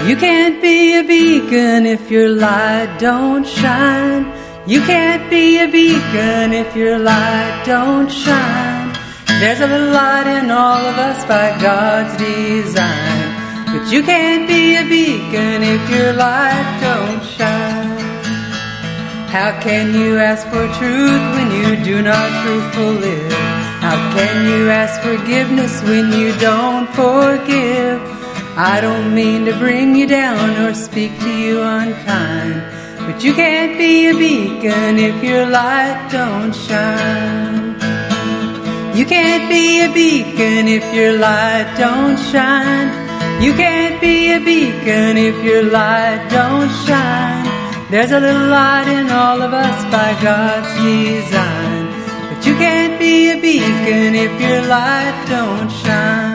You can't be a beacon if your light don't shine. You can't be a beacon if your light don't shine. There's a little light in all of us by God's design. But you can't be a beacon if your light don't shine. How can you ask for truth when you do not truthful live? How can you ask forgiveness when you don't forgive? I don't mean to bring you down or speak to you unkind, but you can't be a beacon if your light don't shine. You can't be a beacon if your light don't shine. You can't be a beacon if your light don't shine. There's a little light in all of us by God's design. But you can't be a beacon if your light don't shine.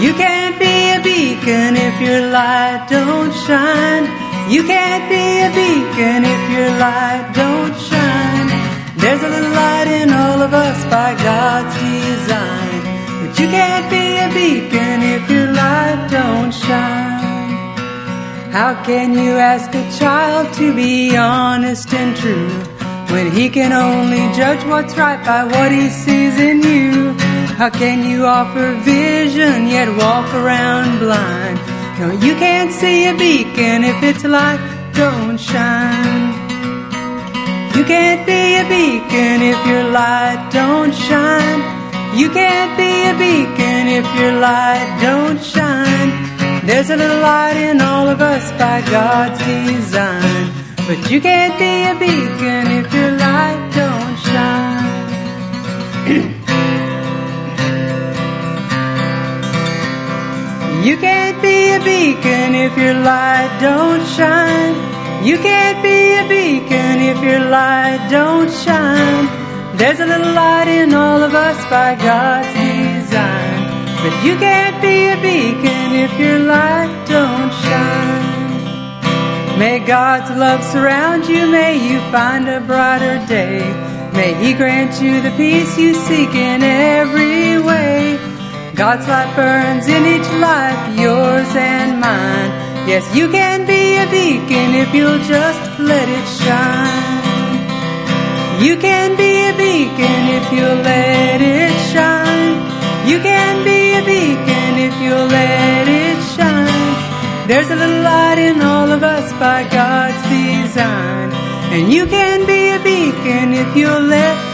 You can't be a beacon if your light don't shine. You can't be a beacon if your light don't shine. There's a little light in all of us by God's design. But you can't be a beacon if your light don't shine. How can you ask a child to be honest and true when he can only judge what's right by what he sees in you? How can you offer vision yet walk around blind? No, you can't see a beacon if its light don't shine. You can't be a beacon if your light don't shine. You can't be a beacon if your light don't shine. There's a little light in all of us by God's design. But you can't be a beacon if your light don't shine. you can't be a beacon if your light don't shine. You can't be a beacon if your light don't shine. There's a little light in all of us by God's design. But you can't be a beacon if your light don't shine. May God's love surround you, may you find a brighter day. May He grant you the peace you seek in every way. God's light burns in each life, yours and mine. Yes, you can be a beacon if you'll just let it shine. You can be a beacon if you'll let it shine. You can be a beacon if you'll let it shine. There's a little light in all of us by God's design. And you can be a beacon if you'll let.